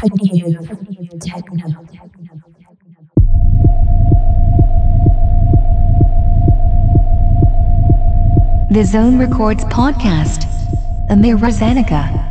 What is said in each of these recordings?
The Zone Records Podcast. Amir Rozanica.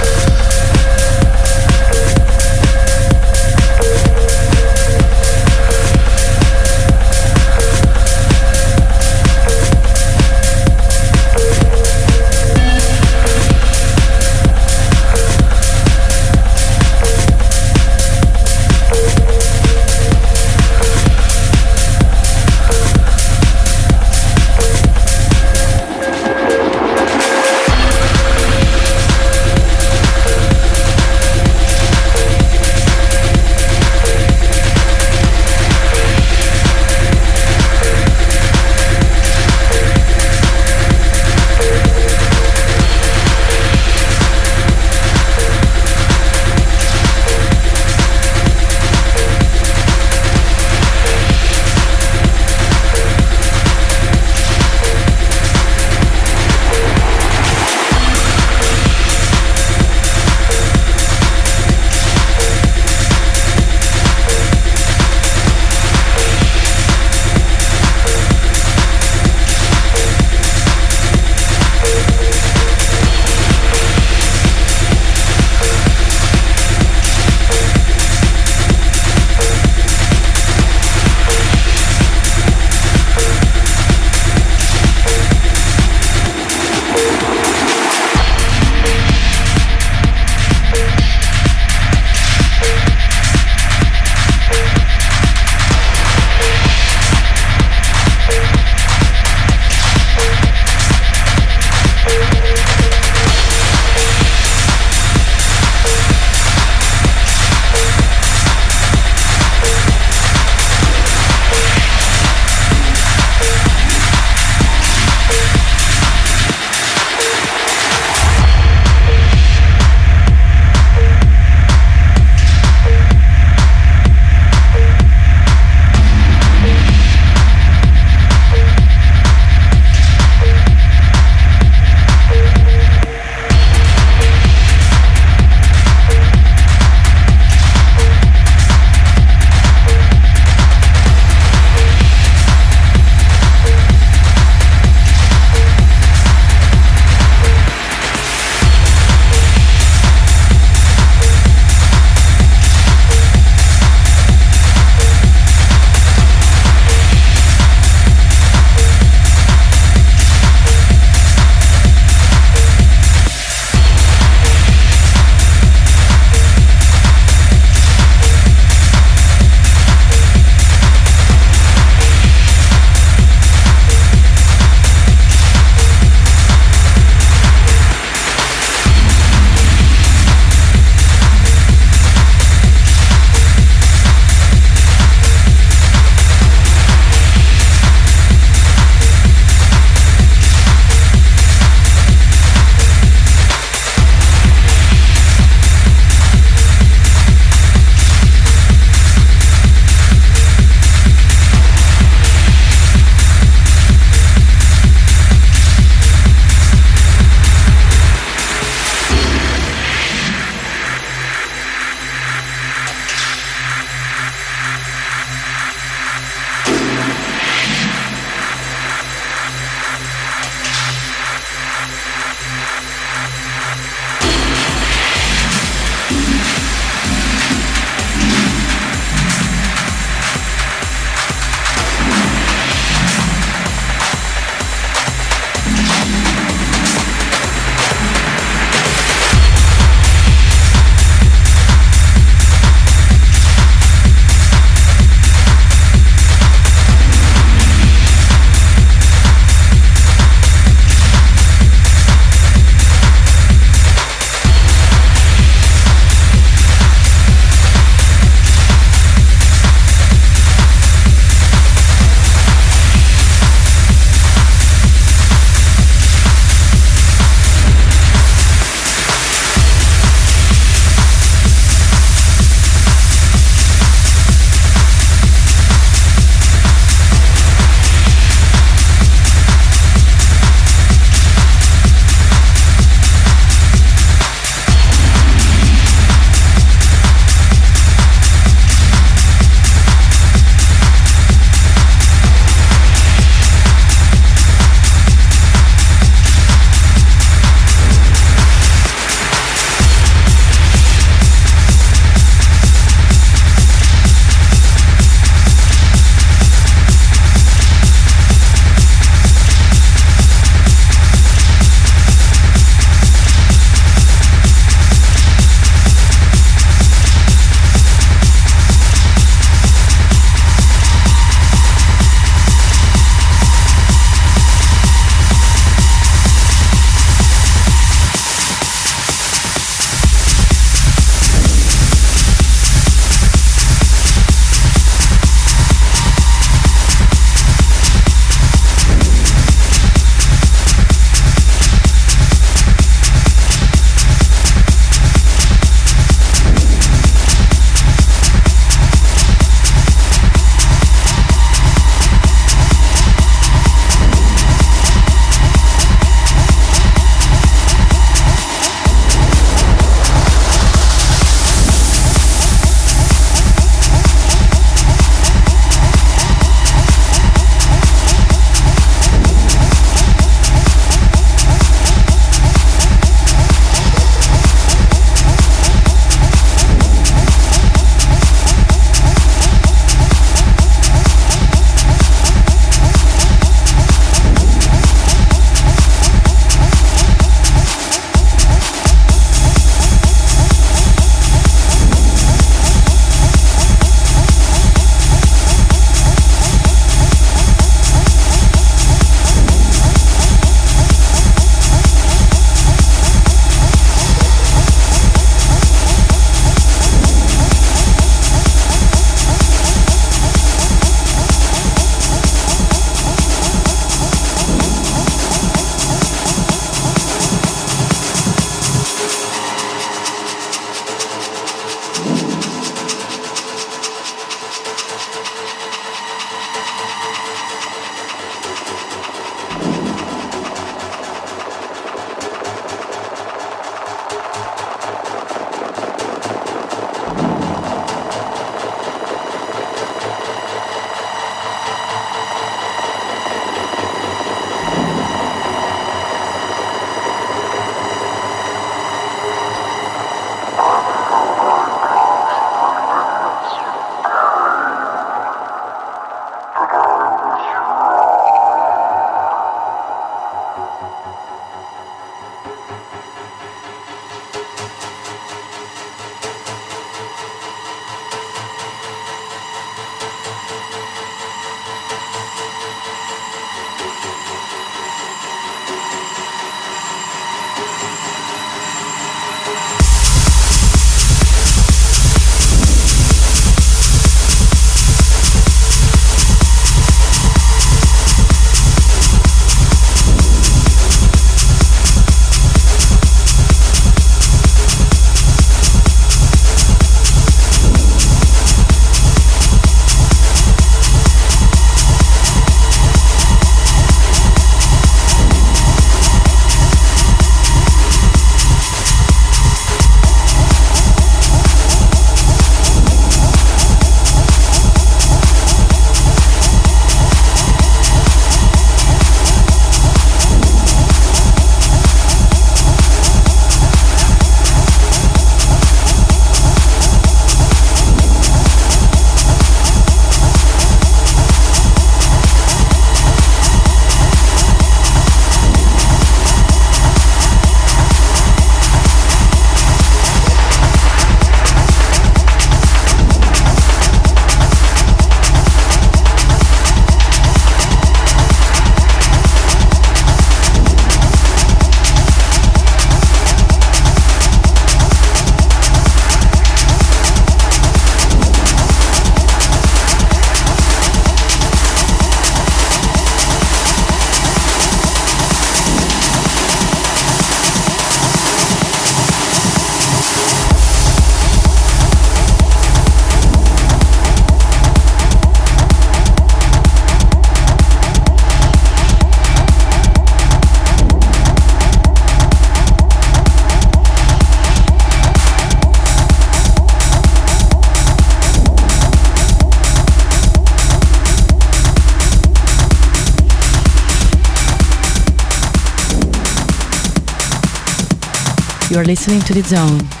You are listening to The Zone.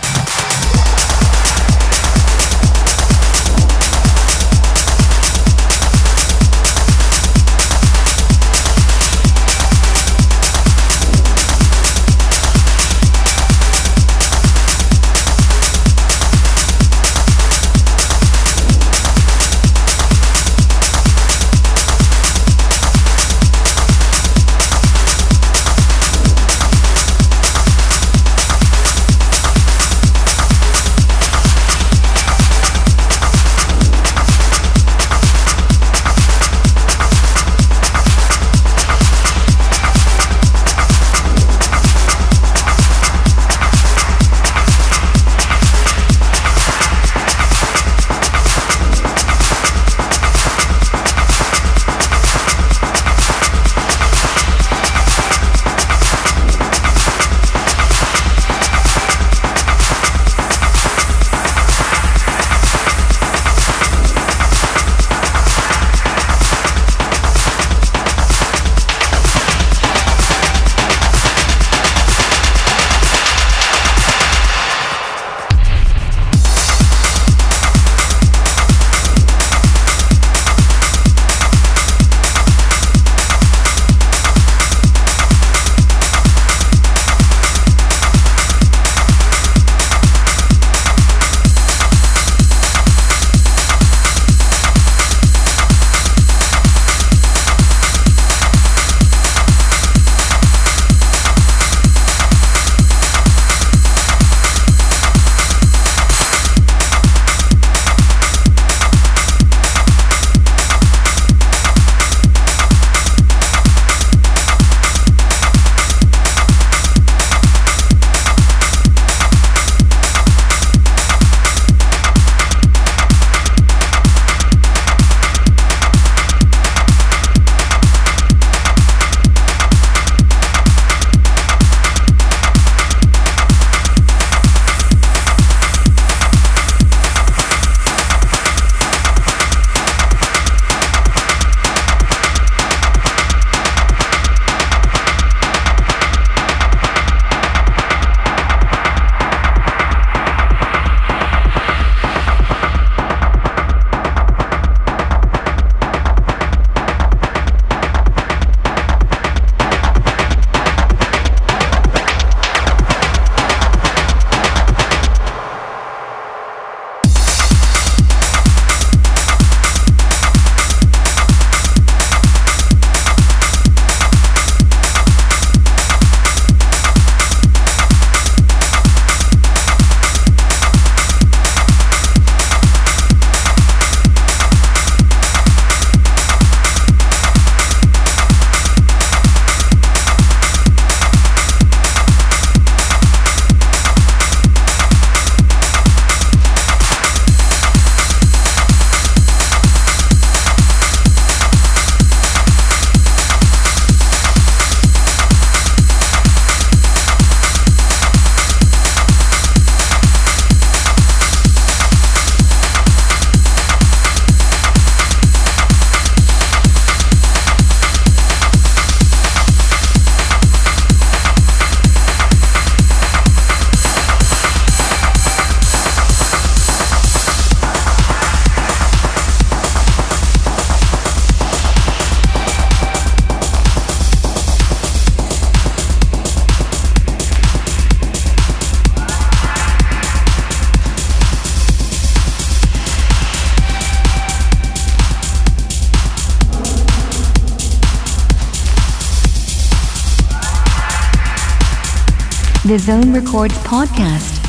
The Zone Records Podcast.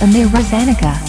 Amir Rosanica.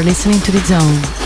Are listening to the zone.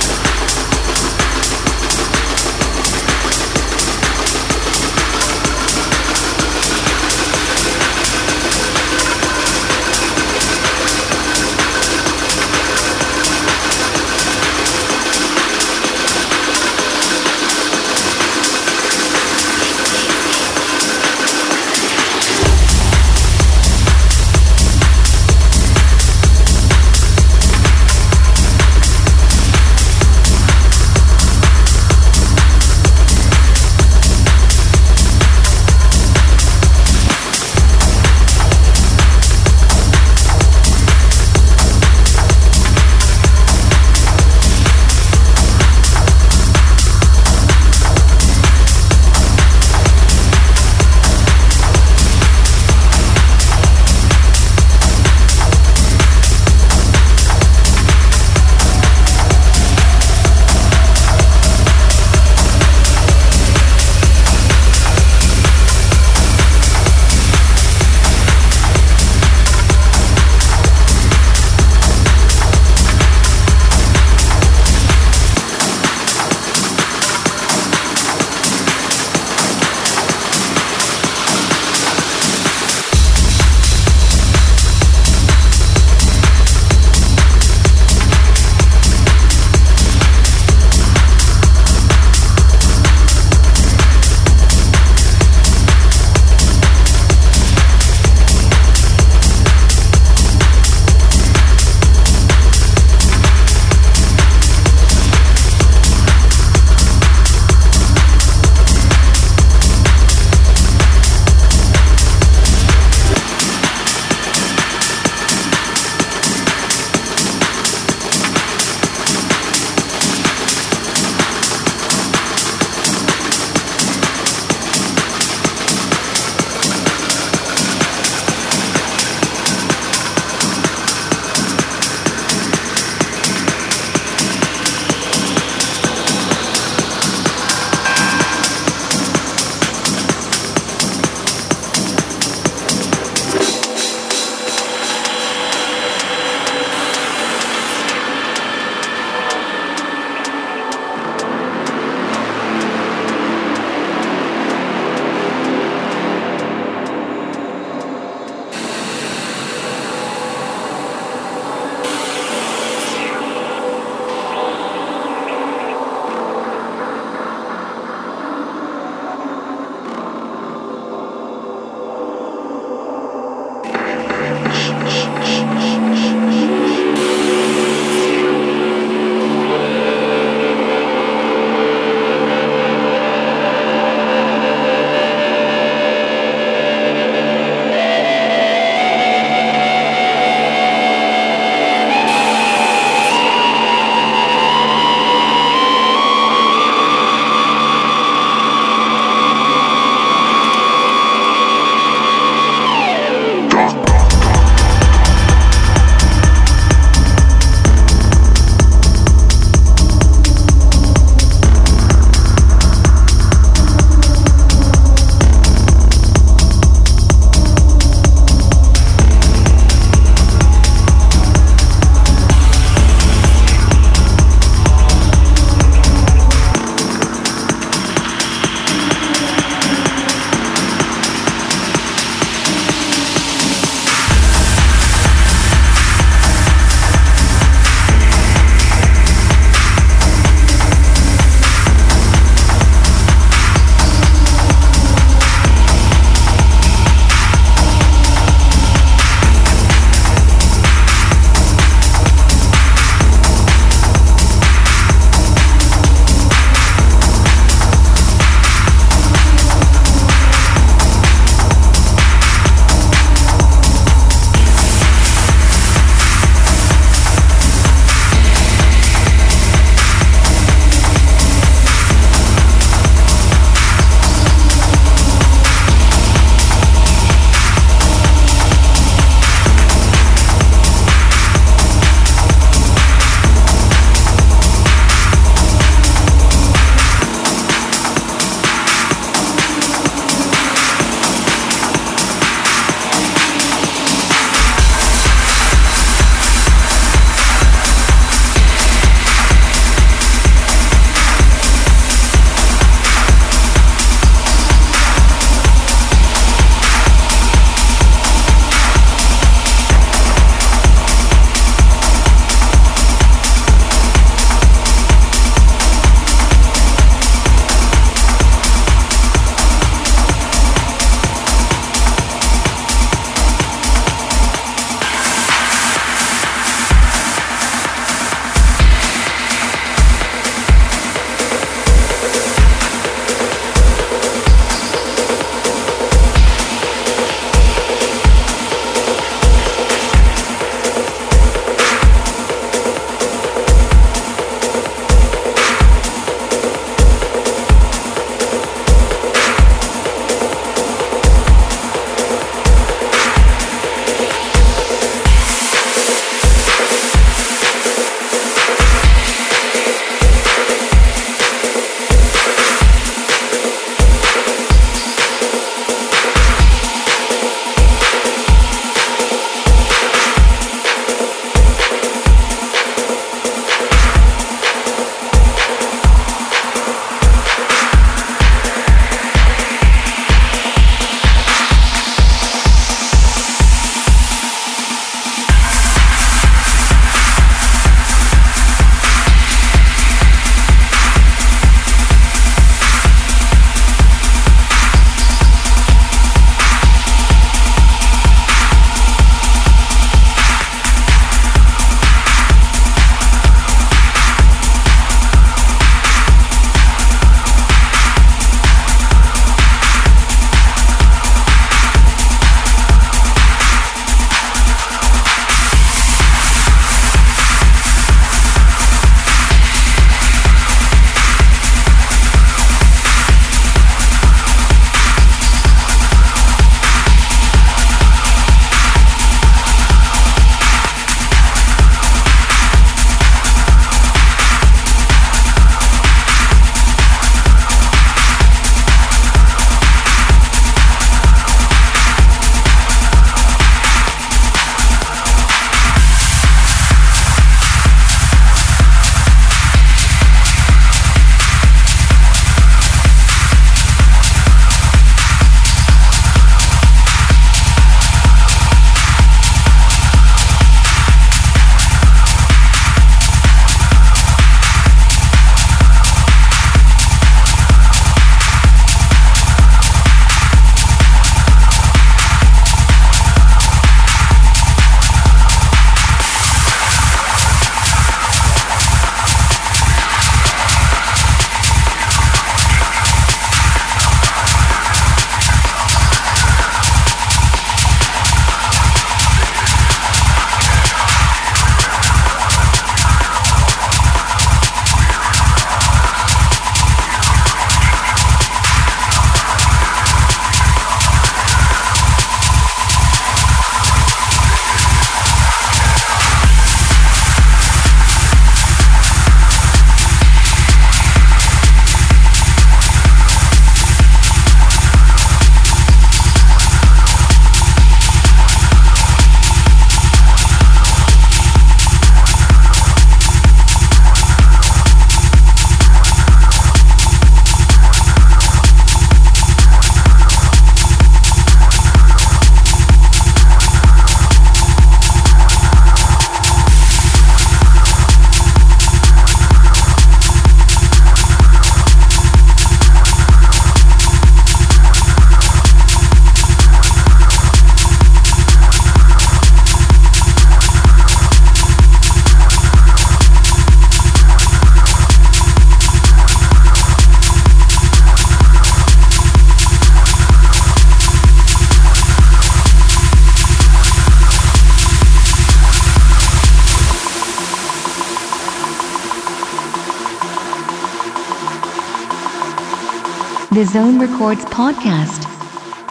The Zone Records podcast.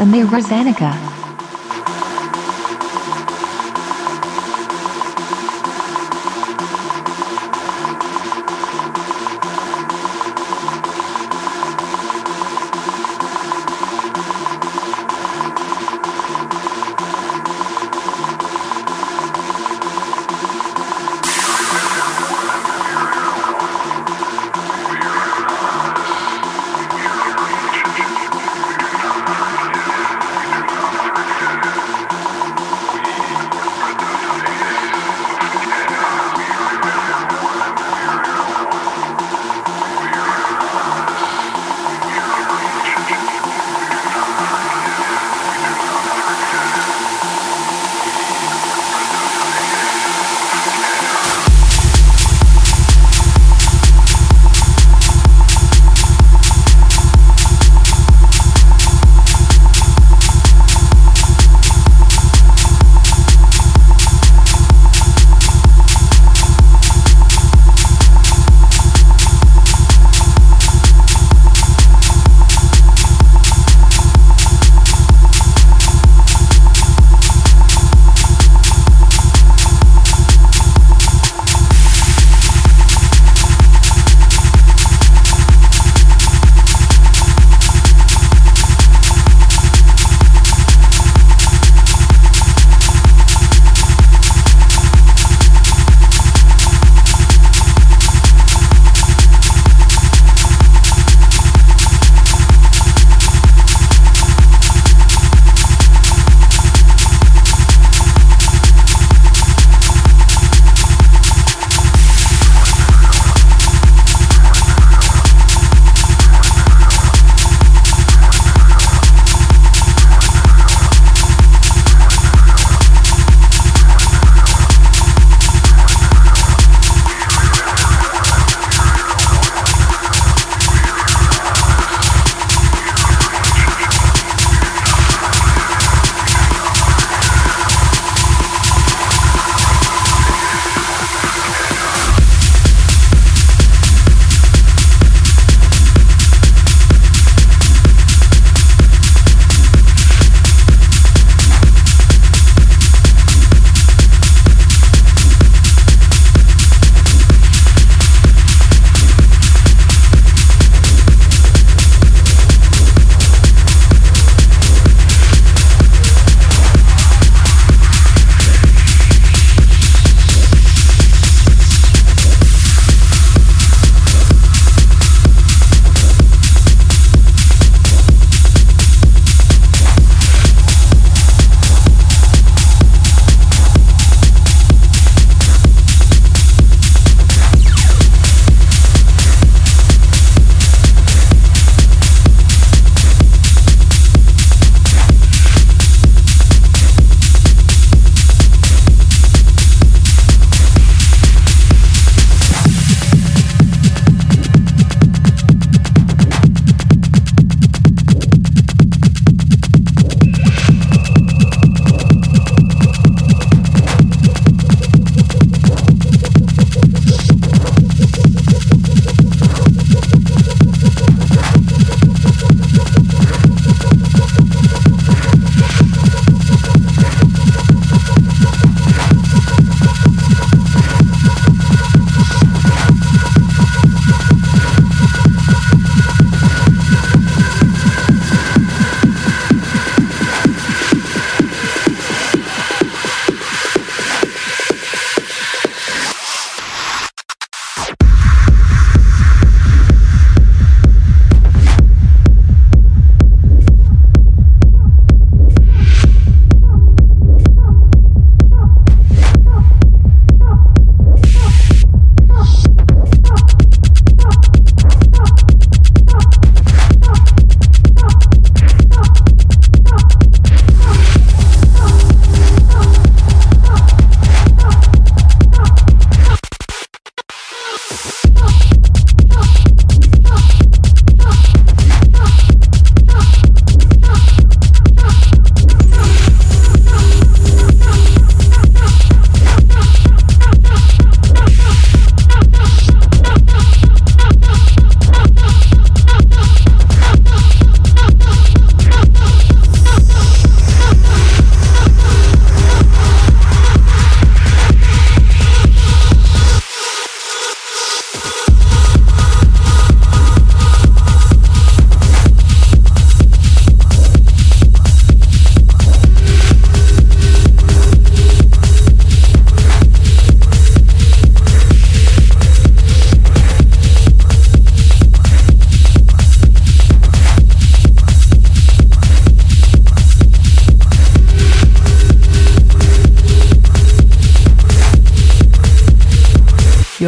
Amir Rosanica.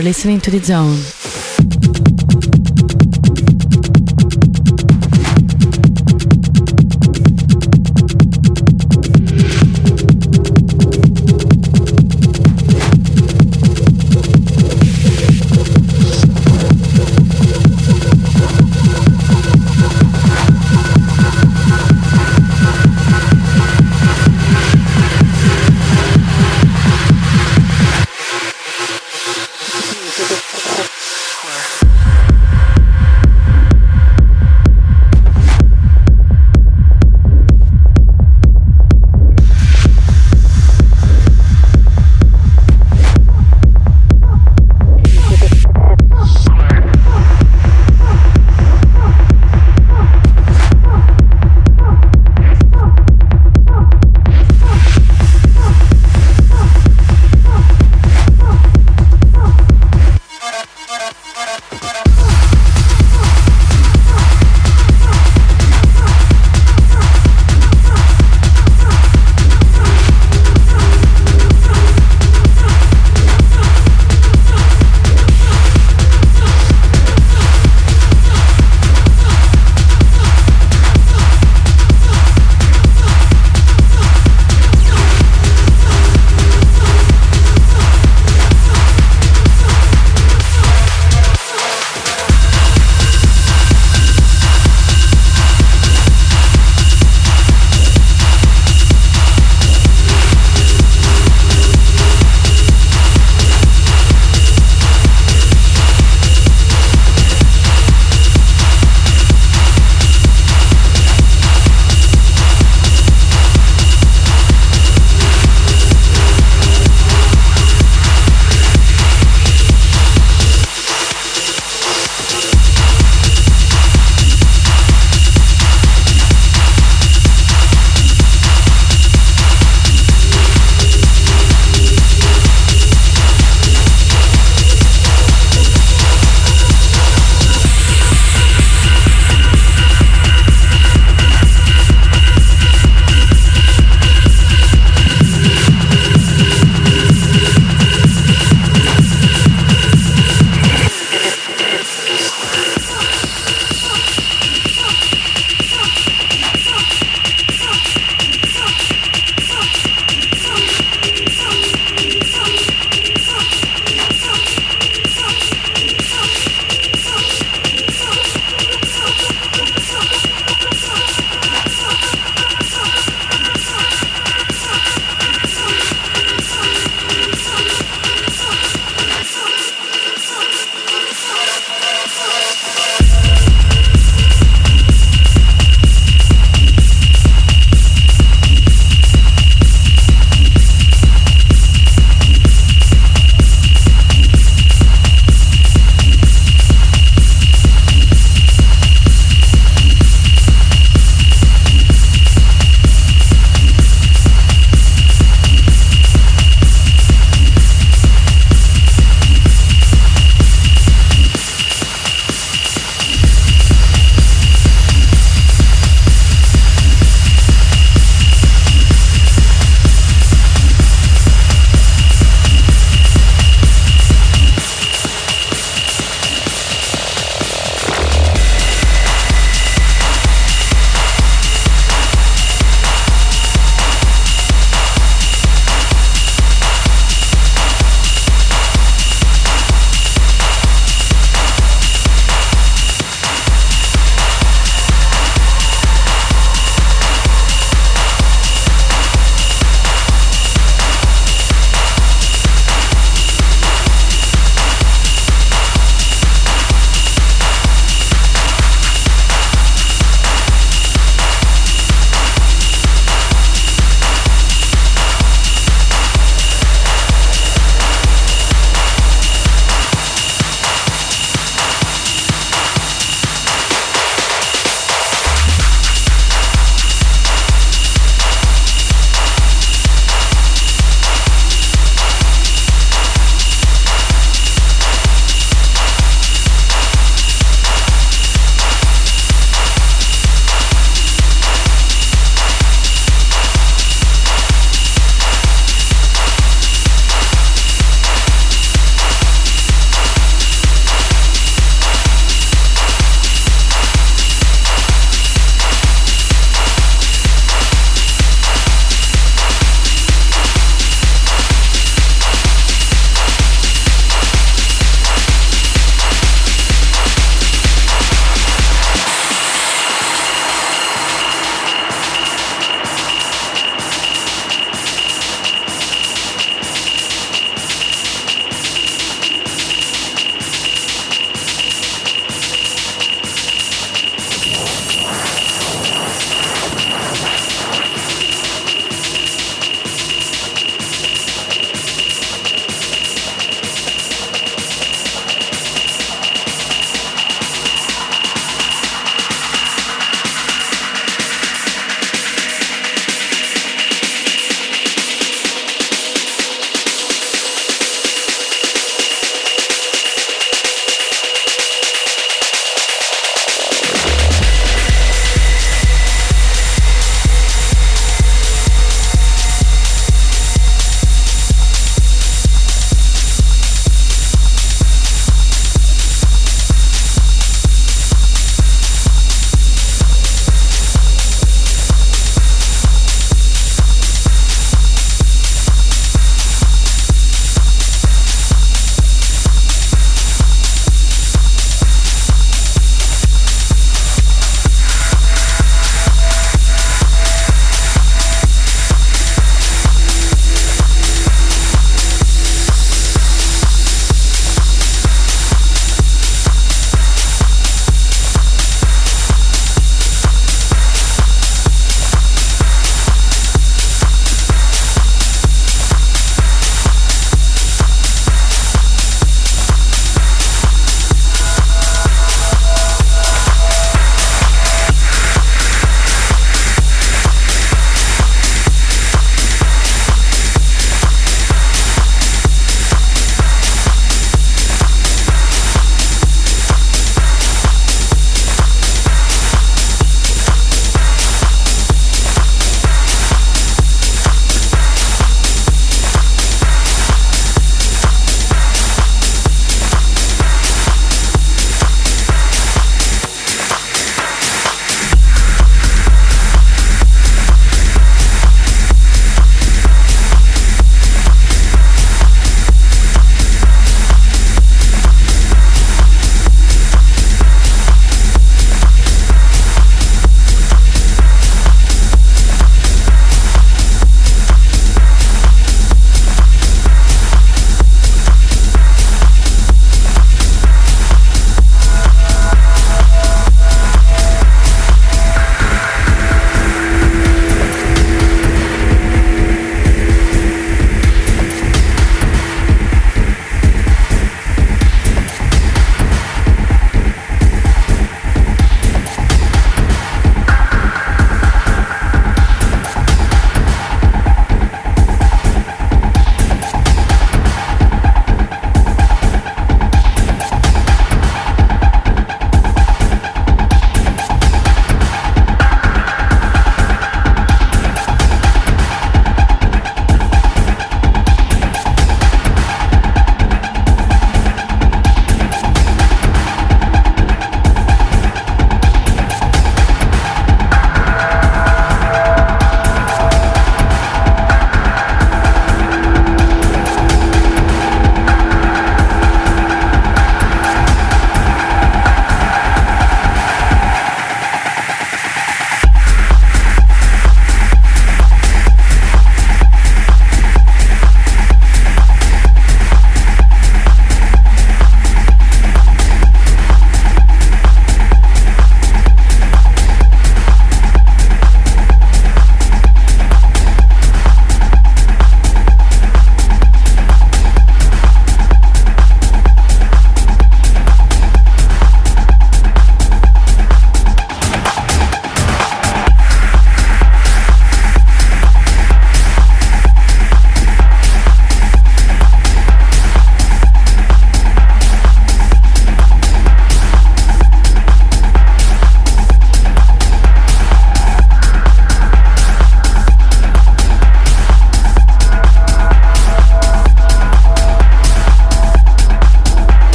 You're listening to the zone.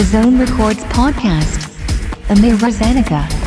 The Zone Records Podcast. Amir Zenica.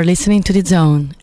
You are listening to The Zone,